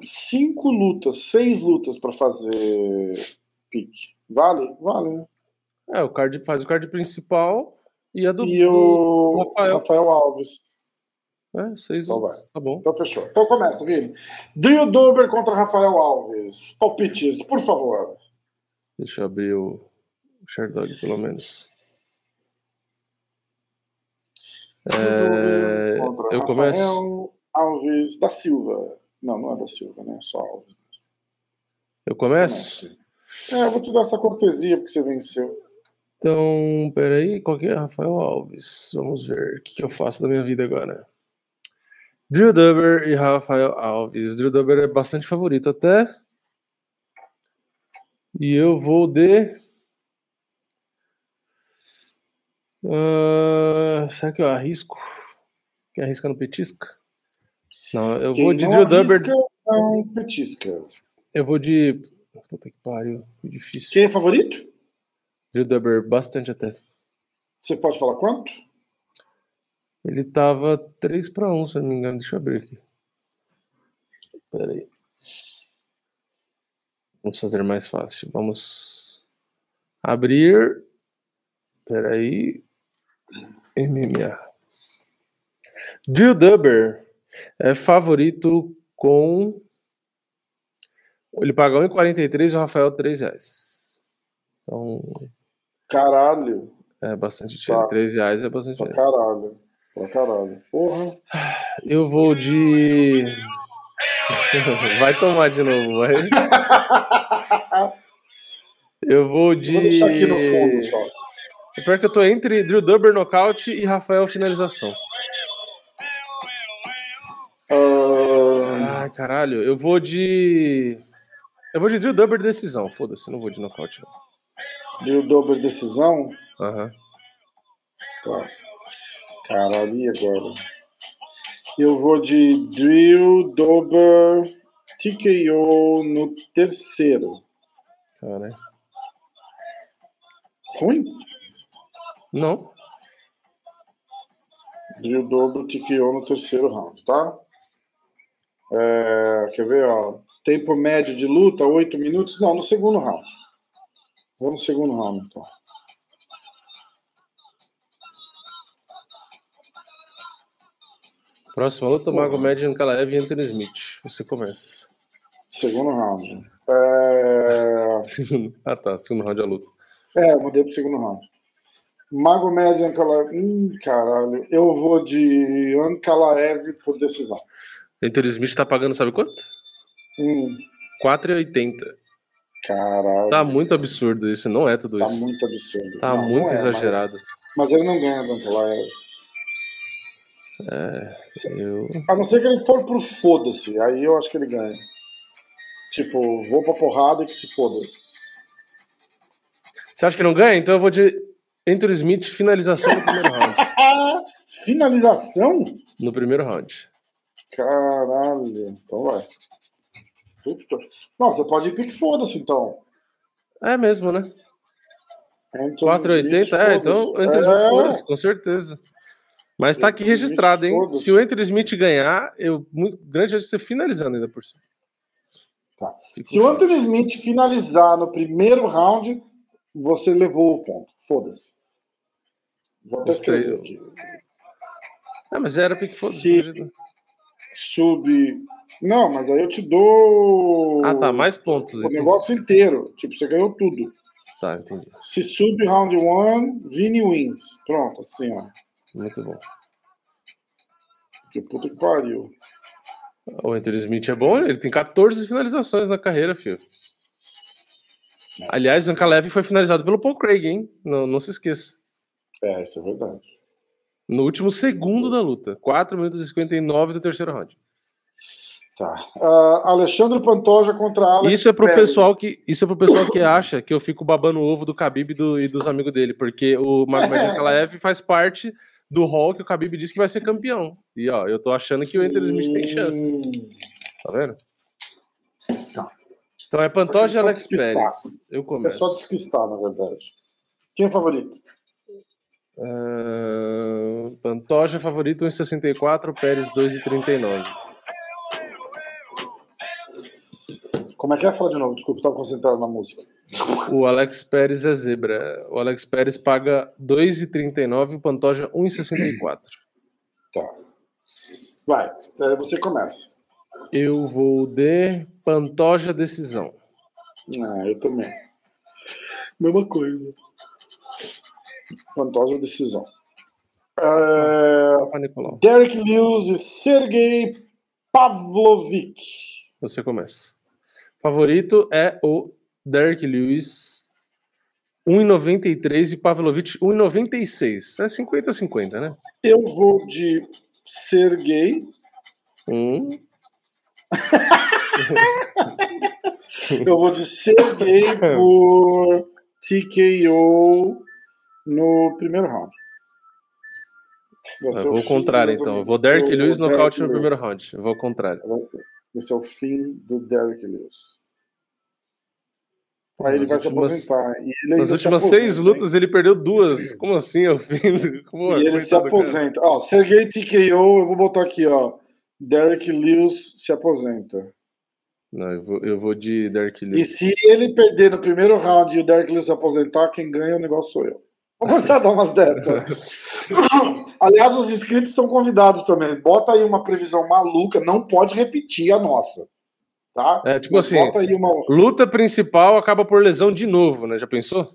cinco lutas, seis lutas para fazer pique. Vale? Vale, né? É, o card faz o card principal e a do, e o Rafael. Rafael Alves. É, seis então vai. Tá bom. Então fechou. Então começa, Vini. Drew Dober contra Rafael Alves. Palpites, por favor. Deixa eu abrir o Sherdog, pelo menos. É, eu Rafael começo. Alves da Silva. Não, não é da Silva, né? É só Alves. Eu começo? É, eu vou te dar essa cortesia porque você venceu. Então, peraí, qual que é Rafael Alves? Vamos ver o que, que eu faço da minha vida agora. Drew Dober e Rafael Alves. Drew Dober é bastante favorito até. E eu vou de. Uh, será que eu arrisco? Quem arrisca no petisca? Não, eu Quem vou de Drew Dober. Não, petisca. Eu vou de. Puta que pariu, que difícil. Quem é favorito? Drew Dober, bastante até. Você pode falar quanto? Ele tava 3 para 1, se eu não me engano. Deixa eu abrir aqui. Pera aí. Vamos fazer mais fácil. Vamos abrir. Pera aí. MMA. Drew Duber é favorito com. Ele pagou 1,43 e o Rafael 3 reais. Então. Caralho. É bastante dinheiro. Tá. 3 reais é bastante dinheiro. Caralho. Pra caralho. Porra. Eu vou de. vai tomar de novo, vai. Eu vou de. Vou deixar aqui no fundo só. É pior que eu tô entre Drew Duber nocaute e Rafael finalização. Uh... Ai, caralho. Eu vou de. Eu vou de Drew decisão. Foda-se, não vou de nocaute. Drew Duber decisão? Aham. Uhum. Tá. Caralho, e agora? Eu vou de Drill, Dober, TKO no terceiro. Caralho. Ruim? Não. Drill, Dober, TKO no terceiro round, tá? É, quer ver, ó. Tempo médio de luta, 8 minutos? Não, no segundo round. Vou no segundo round, então. Próxima luta, Magomed Ankalaev e Anthony Smith. Você começa. Segundo round. É... ah tá, segundo round é a luta. É, mudei pro segundo round. Magomed Ankalaev. Hum, caralho. Eu vou de Ankalaev por decisão. Anthony Smith tá pagando sabe quanto? Hum. 4,80. Caralho. Tá muito absurdo isso, não é tudo tá isso. Tá muito absurdo. Tá não, muito não é, exagerado. Mas, mas, ele não ganha do Ankalaev. É, eu... A não ser que ele for pro foda-se, aí eu acho que ele ganha. Tipo, vou pra porrada e que se foda. Você acha que não ganha? Então eu vou de Anthony Smith, finalização no primeiro round. finalização? No primeiro round. Caralho. Então vai. Não, você pode ir pique foda-se então. É mesmo, né? 4,80? É, então Anthony é... Foda-se, com certeza. Mas tá aqui registrado, hein? Se o Anthony Smith ganhar, eu muito grande chance de ser finalizando ainda por cima. Tá. Se o Anthony Smith finalizar no primeiro round, você levou o ponto. Foda-se. Vou até escrever aqui. Ah, mas era foda Se sub. Não, mas aí eu te dou. Ah, tá. Mais pontos. O entendi. negócio inteiro. Tipo, você ganhou tudo. Tá, entendi. Se sub round 1, Vini wins. Pronto, assim, ó. Muito bom. Que puta que pariu. O Anthony Smith é bom, ele tem 14 finalizações na carreira, filho. É. Aliás, o Ankalev foi finalizado pelo Paul Craig, hein? Não, não se esqueça. É, isso é verdade. No último segundo da luta. 4 minutos e 59 do terceiro round. Tá. Uh, Alexandre Pantoja contra Alex isso é pro Pérez. pessoal que Isso é pro pessoal que acha que eu fico babando o ovo do Khabib e, do, e dos amigos dele, porque o Magomed Ankalaev faz parte do hall que o Khabib disse que vai ser campeão. E ó, eu tô achando que o Anthony Smith tem chances. Tá vendo? Tá. Então é Pantoja e Alex despistar. Pérez. Eu começo. É só despistar, na verdade. Quem é favorito? Uh, Pantoja favorito 1,64, Pérez 2,39. Como é que é? Fala de novo, desculpa, estava concentrado na música. O Alex Pérez é zebra. O Alex Pérez paga 2,39 e o Pantoja 1,64. Tá. Vai, você começa. Eu vou de Pantoja decisão. Ah, eu também. Mesma coisa. Pantoja decisão. Uh, Derek Lewis e Sergei Pavlovic. Você começa. Favorito é o Derek Lewis, 1,93 e Pavlovic 1,96. É 50-50, né? Eu vou de Sergei. Hum. Eu vou de Sergei por TKO no primeiro round. Eu vou ao contrário, então. Eu vou Derek Lewis nocaute no primeiro round. Eu vou ao contrário. Esse é o fim do Derek Lewis. Aí ele vai últimas, se aposentar. nas últimas seis lutas ele perdeu duas. Como assim? Eu Como e ele se aposenta. Ó, Sergei TKO, eu vou botar aqui, ó. Derek Lewis se aposenta. Não, eu vou, eu vou de Derek Lewis. E se ele perder no primeiro round e o Derek Lewis se aposentar, quem ganha o negócio sou eu. Vamos começar a dar umas dessas. Aliás, os inscritos estão convidados também. Bota aí uma previsão maluca, não pode repetir a nossa. Tá? É, tipo assim, uma... luta principal acaba por lesão de novo, né? Já pensou?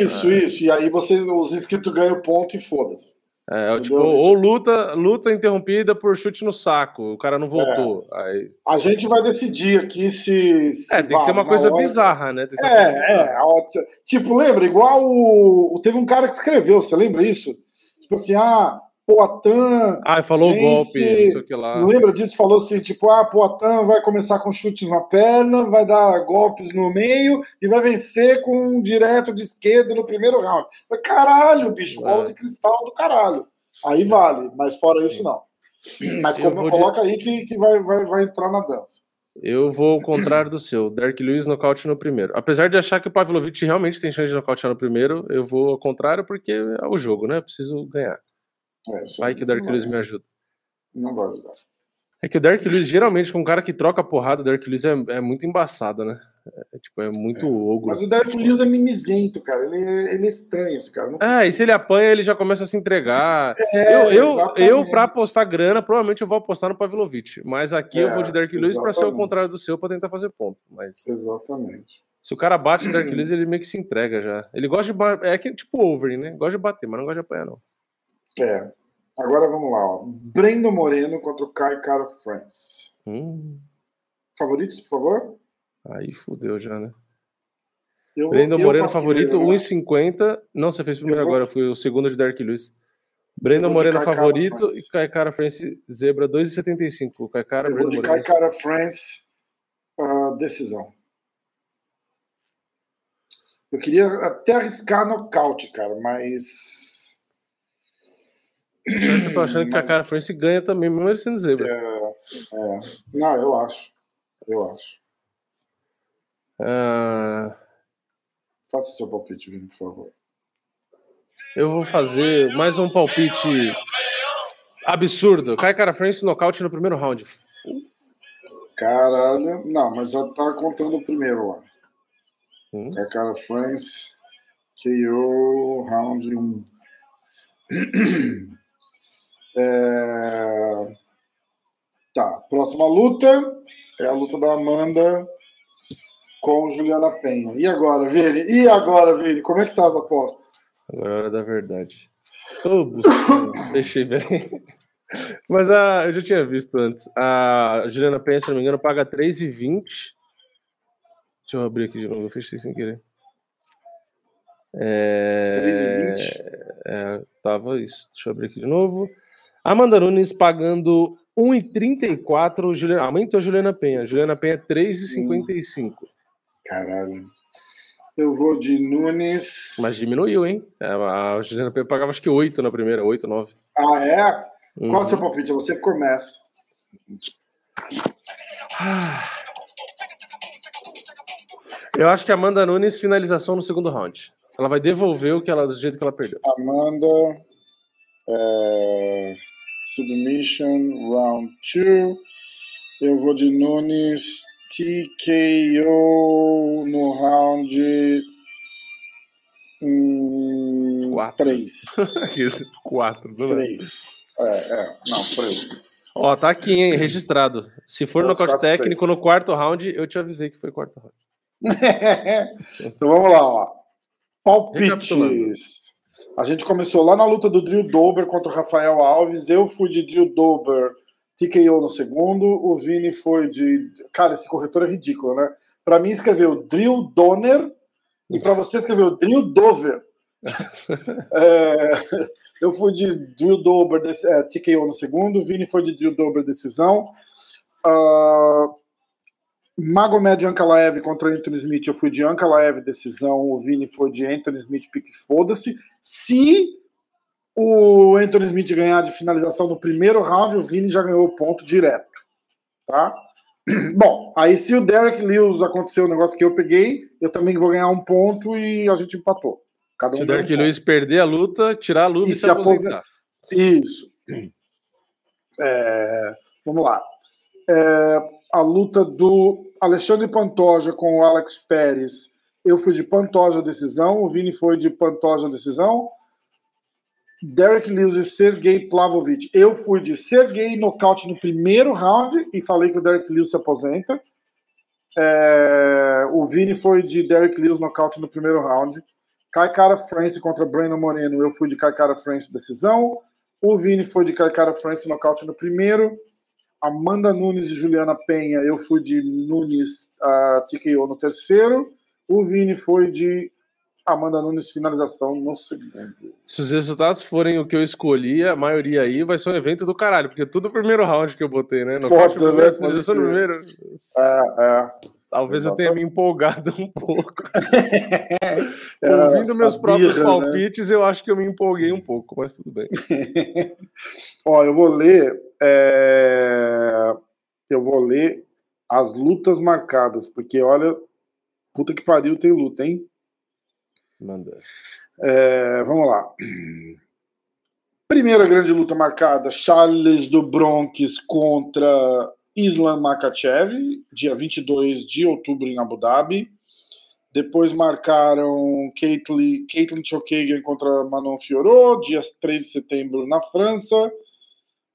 Isso, é. isso. E aí vocês, os inscritos ganham ponto e foda-se. É, tipo, ou luta, luta interrompida por chute no saco, o cara não voltou. É. Aí... A gente vai decidir aqui se. se é, tem que ser uma coisa hora... bizarra, né? É, é. Tipo, lembra? Igual o... Teve um cara que escreveu, você lembra isso? Tipo assim, ah, Poatan. Ah, falou o golpe, não sei o que lá. Não lembra disso? Falou assim, tipo, ah, Poatan vai começar com chutes na perna, vai dar golpes no meio e vai vencer com um direto de esquerda no primeiro round. Caralho, bicho, é. de cristal do caralho. Aí vale, mas fora isso, não. Mas como, coloca de... aí que, que vai, vai, vai entrar na dança. Eu vou ao contrário do seu. Derek Lewis nocaute no primeiro. Apesar de achar que o Pavlovich realmente tem chance de nocautear no primeiro, eu vou ao contrário porque é o jogo, né? Eu preciso ganhar. É, Vai que o Dark Lewis me ajuda. Não vai ajudar. É que o Dark Lewis, geralmente, com um cara que troca porrada, o Dark Lewis é, é muito embaçado, né? É, tipo, é muito é. ogro. Mas o Dark Lewis é mimizento, cara. Ele, é, ele é estranho, esse cara. Não é, e se ele apanha, ele já começa a se entregar. É, eu, eu, eu, pra apostar grana, provavelmente eu vou apostar no Pavlovich. Mas aqui eu vou de Dark Lewis pra ser o contrário do seu, pra tentar fazer ponto. Mas... Exatamente. Se o cara bate no Dark Lewis, ele meio que se entrega já. Ele gosta de. É que, tipo over, né? Gosta de bater, mas não gosta de apanhar, não. É. Agora vamos lá, ó. Brendo Moreno contra o Kai Cara France. Hum. Favoritos, por favor? Aí fudeu já, né? Eu, Brandon eu Moreno favorito, 1,50. Não, você fez primeiro vou... agora, fui o segundo de Dark Lewis. Brandon Moreno favorito e Kai Cara France zebra 2,75. Kai Cara, eu vou de Kai Cara France uh, decisão. Eu queria até arriscar nocaute, cara, mas eu tô achando Mas... que a cara France ganha também, mesmo ele sendo zebra. É, é. Não, eu acho. Eu acho. Uh... Faça o seu palpite, Vini, por favor. Eu vou fazer mais um palpite absurdo. Cai cara France nocaute no primeiro round. Caralho. Não, mas já tá contando o primeiro lá. Hum? Cai cara France. KO round 1. É... Tá, próxima luta é a luta da Amanda com Juliana Penha. E agora, Vini? E agora, Vini? Como é que tá as apostas? Agora é hora da verdade. Ô, oh, deixei bem. Mas a, eu já tinha visto antes. A Juliana Penha, se não me engano, paga 3,20. Deixa eu abrir aqui de novo, eu fechei sem querer. É... 3,20? É, tava isso. Deixa eu abrir aqui de novo. Amanda Nunes pagando 1,34. Juliana... Aumentou a Juliana Penha. Juliana Penha 3,55. Caralho. Eu vou de Nunes. Mas diminuiu, hein? É, a Juliana Penha pagava acho que 8 na primeira, 8, 9. Ah, é? Uhum. Qual é o seu palpite? Você começa. Eu acho que a Amanda Nunes finalização no segundo round. Ela vai devolver o que ela, do jeito que ela perdeu. Amanda. É... Submission Round 2. Eu vou de Nunes TKO no round 3. 4. 3. É, é, não, 3. Ó, tá aqui, hein, registrado. Se for no nocaute técnico 6. no quarto round, eu te avisei que foi quarto round. então vamos lá, ó. Palpites. A gente começou lá na luta do Drew Dober contra o Rafael Alves. Eu fui de Drew Dober TKO no segundo. O Vini foi de. Cara, esse corretor é ridículo, né? Para mim escreveu Drill Donner e para você escreveu Drill Dover. é, eu fui de Drill Dover, é, TKO no segundo. O Vini foi de Drill Dover decisão. Uh, Magomed Ankalaev contra Anthony Smith, eu fui de Ankalaev decisão, o Vini foi de Anthony Smith pique foda-se. Se o Anthony Smith ganhar de finalização no primeiro round, o Vini já ganhou o ponto direto, tá? Bom, aí se o Derek Lewis aconteceu o negócio que eu peguei, eu também vou ganhar um ponto e a gente empatou. Um se o Derek um Lewis perder a luta, tirar a luta e, e se, se aposentar. Isso. É, vamos lá. É, a luta do Alexandre Pantoja com o Alex Pérez. Eu fui de Pantoja decisão, o Vini foi de Pantoja decisão. Derek Lewis e Sergei Plavovich. Eu fui de Sergei nocaute no primeiro round e falei que o Derek Lewis se aposenta. É, o Vini foi de Derek Lewis nocaute no primeiro round. Kai Cara France contra Brandon Moreno. Eu fui de Kai Cara France decisão. O Vini foi de Kai Cara France nocaute no primeiro. Amanda Nunes e Juliana Penha. Eu fui de Nunes uh, TKO no terceiro. O Vini foi de Amanda Nunes finalização no segundo. Se os resultados forem o que eu escolhi, a maioria aí vai ser um evento do caralho, porque tudo o primeiro round que eu botei, né? No Foda, primeiro, né? Finalização no primeiro. É, é. Talvez eu tenha me empolgado um pouco. é, Ouvindo meus próprios birra, né? palpites, né? eu acho que eu me empolguei um pouco, mas tudo bem. Ó, eu vou ler. É... Eu vou ler as lutas marcadas, porque olha, puta que pariu, tem luta, hein? Manda. É, vamos lá. Primeira grande luta marcada: Charles do Bronx contra Islam Makachev, dia 22 de outubro em Abu Dhabi. Depois marcaram Caitlin, Caitlin Chokagan contra Manon Fiorot, dia 3 de setembro na França.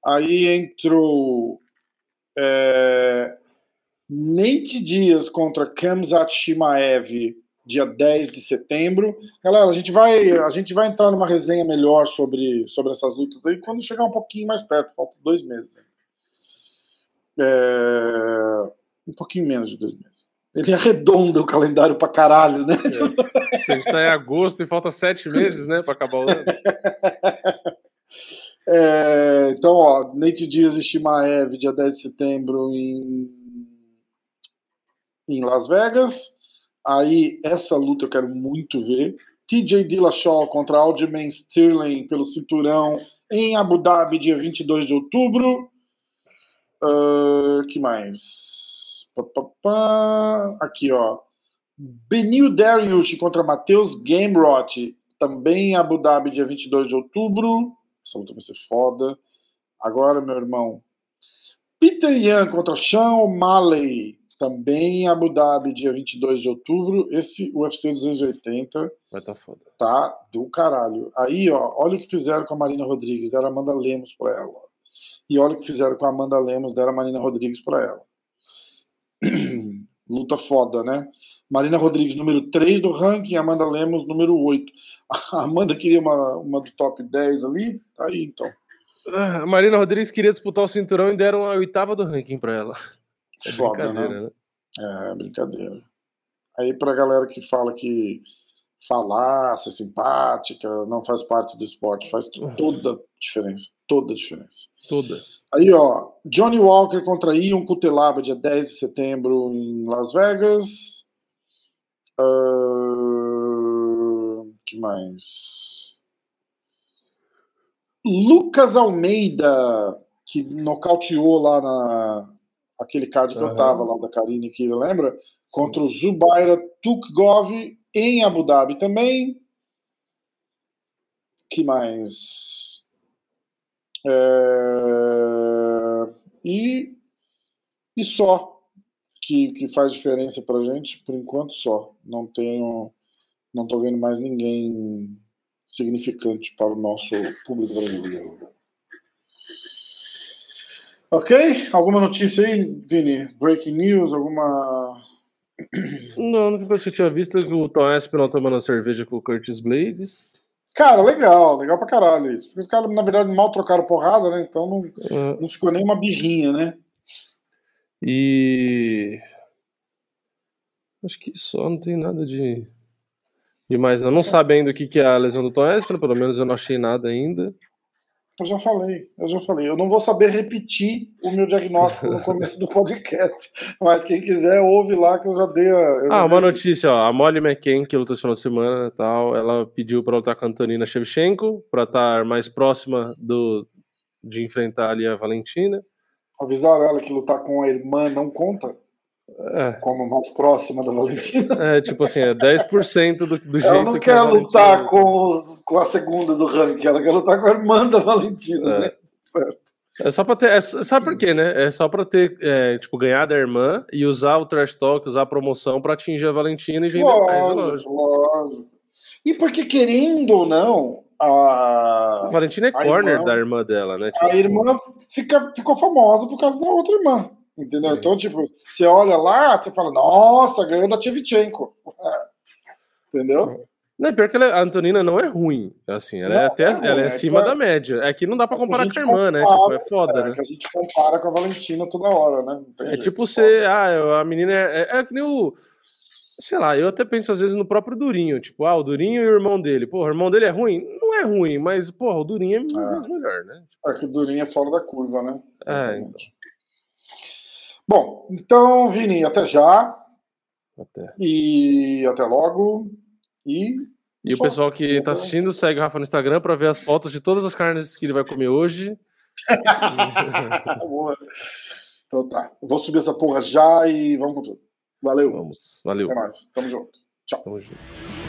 Aí entrou é, Nate Dias contra Kamzat Shimaev, dia 10 de setembro. Galera, a gente vai, a gente vai entrar numa resenha melhor sobre, sobre essas lutas aí quando chegar um pouquinho mais perto, falta dois meses. É, um pouquinho menos de dois meses. Ele arredonda o calendário pra caralho, né? É. A gente tá em agosto e falta sete meses, né, pra acabar o ano. É, então, ó, Nate Dias e Shimaev, dia 10 de setembro em, em Las Vegas. Aí, essa luta eu quero muito ver. TJ Dillashaw contra Aljamain Sterling pelo cinturão em Abu Dhabi, dia 22 de outubro. Uh, que mais? Pá, pá, pá. Aqui, ó. Benil Dariush contra Matheus Gamrot, também em Abu Dhabi, dia 22 de outubro. Essa luta vai ser foda. Agora, meu irmão. Peter Yan contra Sean O'Malley, também em Abu Dhabi, dia 22 de outubro. Esse UFC 280. Vai tá foda. Tá do caralho. Aí, ó, olha o que fizeram com a Marina Rodrigues. Deram a Amanda Lemos pra ela. E olha o que fizeram com a Amanda Lemos. Deram a Marina Rodrigues pra ela. Luta foda, né? Marina Rodrigues, número 3 do ranking, Amanda Lemos, número 8. A Amanda queria uma, uma do top 10 ali, tá aí então. A Marina Rodrigues queria disputar o cinturão e deram a oitava do ranking pra ela. É Foda, né? né? É, brincadeira. Aí pra galera que fala que falar, ser simpática, não faz parte do esporte, faz toda a diferença. Toda a diferença. Toda. Aí, ó, Johnny Walker contra Ion Cutelaba, dia 10 de setembro em Las Vegas. Uh, que mais? Lucas Almeida, que nocauteou lá na, aquele card que uhum. eu tava lá da Karine que lembra? Contra o Zubaira Tukgov em Abu Dhabi também. que mais? É... E, e só que, que faz diferença pra gente, por enquanto só. Não tenho. Não tô vendo mais ninguém significante para o nosso público brasileiro. Ok? Alguma notícia aí, Vini? Breaking news? Alguma. Não, a única coisa que eu tinha visto é que o Tom Espenol tomando cerveja com o Curtis Blades. Cara, legal, legal pra caralho isso. Porque os caras, na verdade, mal trocaram porrada, né? Então não, uhum. não ficou nem uma birrinha, né? E. Acho que só não tem nada de. de mais. Não, sabendo o que, que é a lesão do Tom pelo menos eu não achei nada ainda. Eu já falei, eu já falei. Eu não vou saber repetir o meu diagnóstico no começo do podcast, mas quem quiser ouve lá que eu já dei a. ah, uma notícia, ó. A Molly McCain, que lutou esse final de semana e tal, ela pediu para lutar com a Antonina Shevchenko, para estar mais próxima do, de enfrentar ali a Valentina. Avisaram ela que lutar com a irmã não conta? É. Como mais próxima da Valentina. É, tipo assim, é 10% do, do jeito Ela não que quer lutar com, com a segunda do ranking, ela quer lutar com a irmã da Valentina, é. né? Certo. É só pra ter. É, sabe por quê, né? É só pra ter, é, tipo, ganhar da irmã e usar o trash talk, usar a promoção pra atingir a Valentina e vender lógico, mais, lógico. lógico. E porque, querendo ou não, a. A Valentina é corner irmã, da irmã dela, né? Tipo, a irmã fica, ficou famosa por causa da outra irmã. Entendeu? Sim. Então, tipo, você olha lá, você fala, nossa, ganhou da Tchevchenko. Entendeu? Não, pior que ela, a Antonina não é ruim, assim, ela é não, é até é ela é, é acima da média. É que não dá pra comparar com a irmã, compara, né? Tipo, é foda, é, né? que a gente compara com a Valentina toda hora, né? É jeito, tipo você, ah, a menina é, é, é que nem o sei lá, eu até penso às vezes no próprio Durinho, tipo, ah, o Durinho e o irmão dele. Porra, o irmão dele é ruim? Não é ruim, mas, porra, o Durinho é, é. melhor, né? É que o Durinho é fora da curva, né? É, então. Bom, então, Vini, até já. Até. E até logo. E. E o pessoal que está assistindo, segue o Rafa no Instagram para ver as fotos de todas as carnes que ele vai comer hoje. Boa. Então tá. Vou subir essa porra já e vamos com tudo. Valeu. Vamos. Valeu. É nóis. Tamo junto. Tchau. Tamo junto.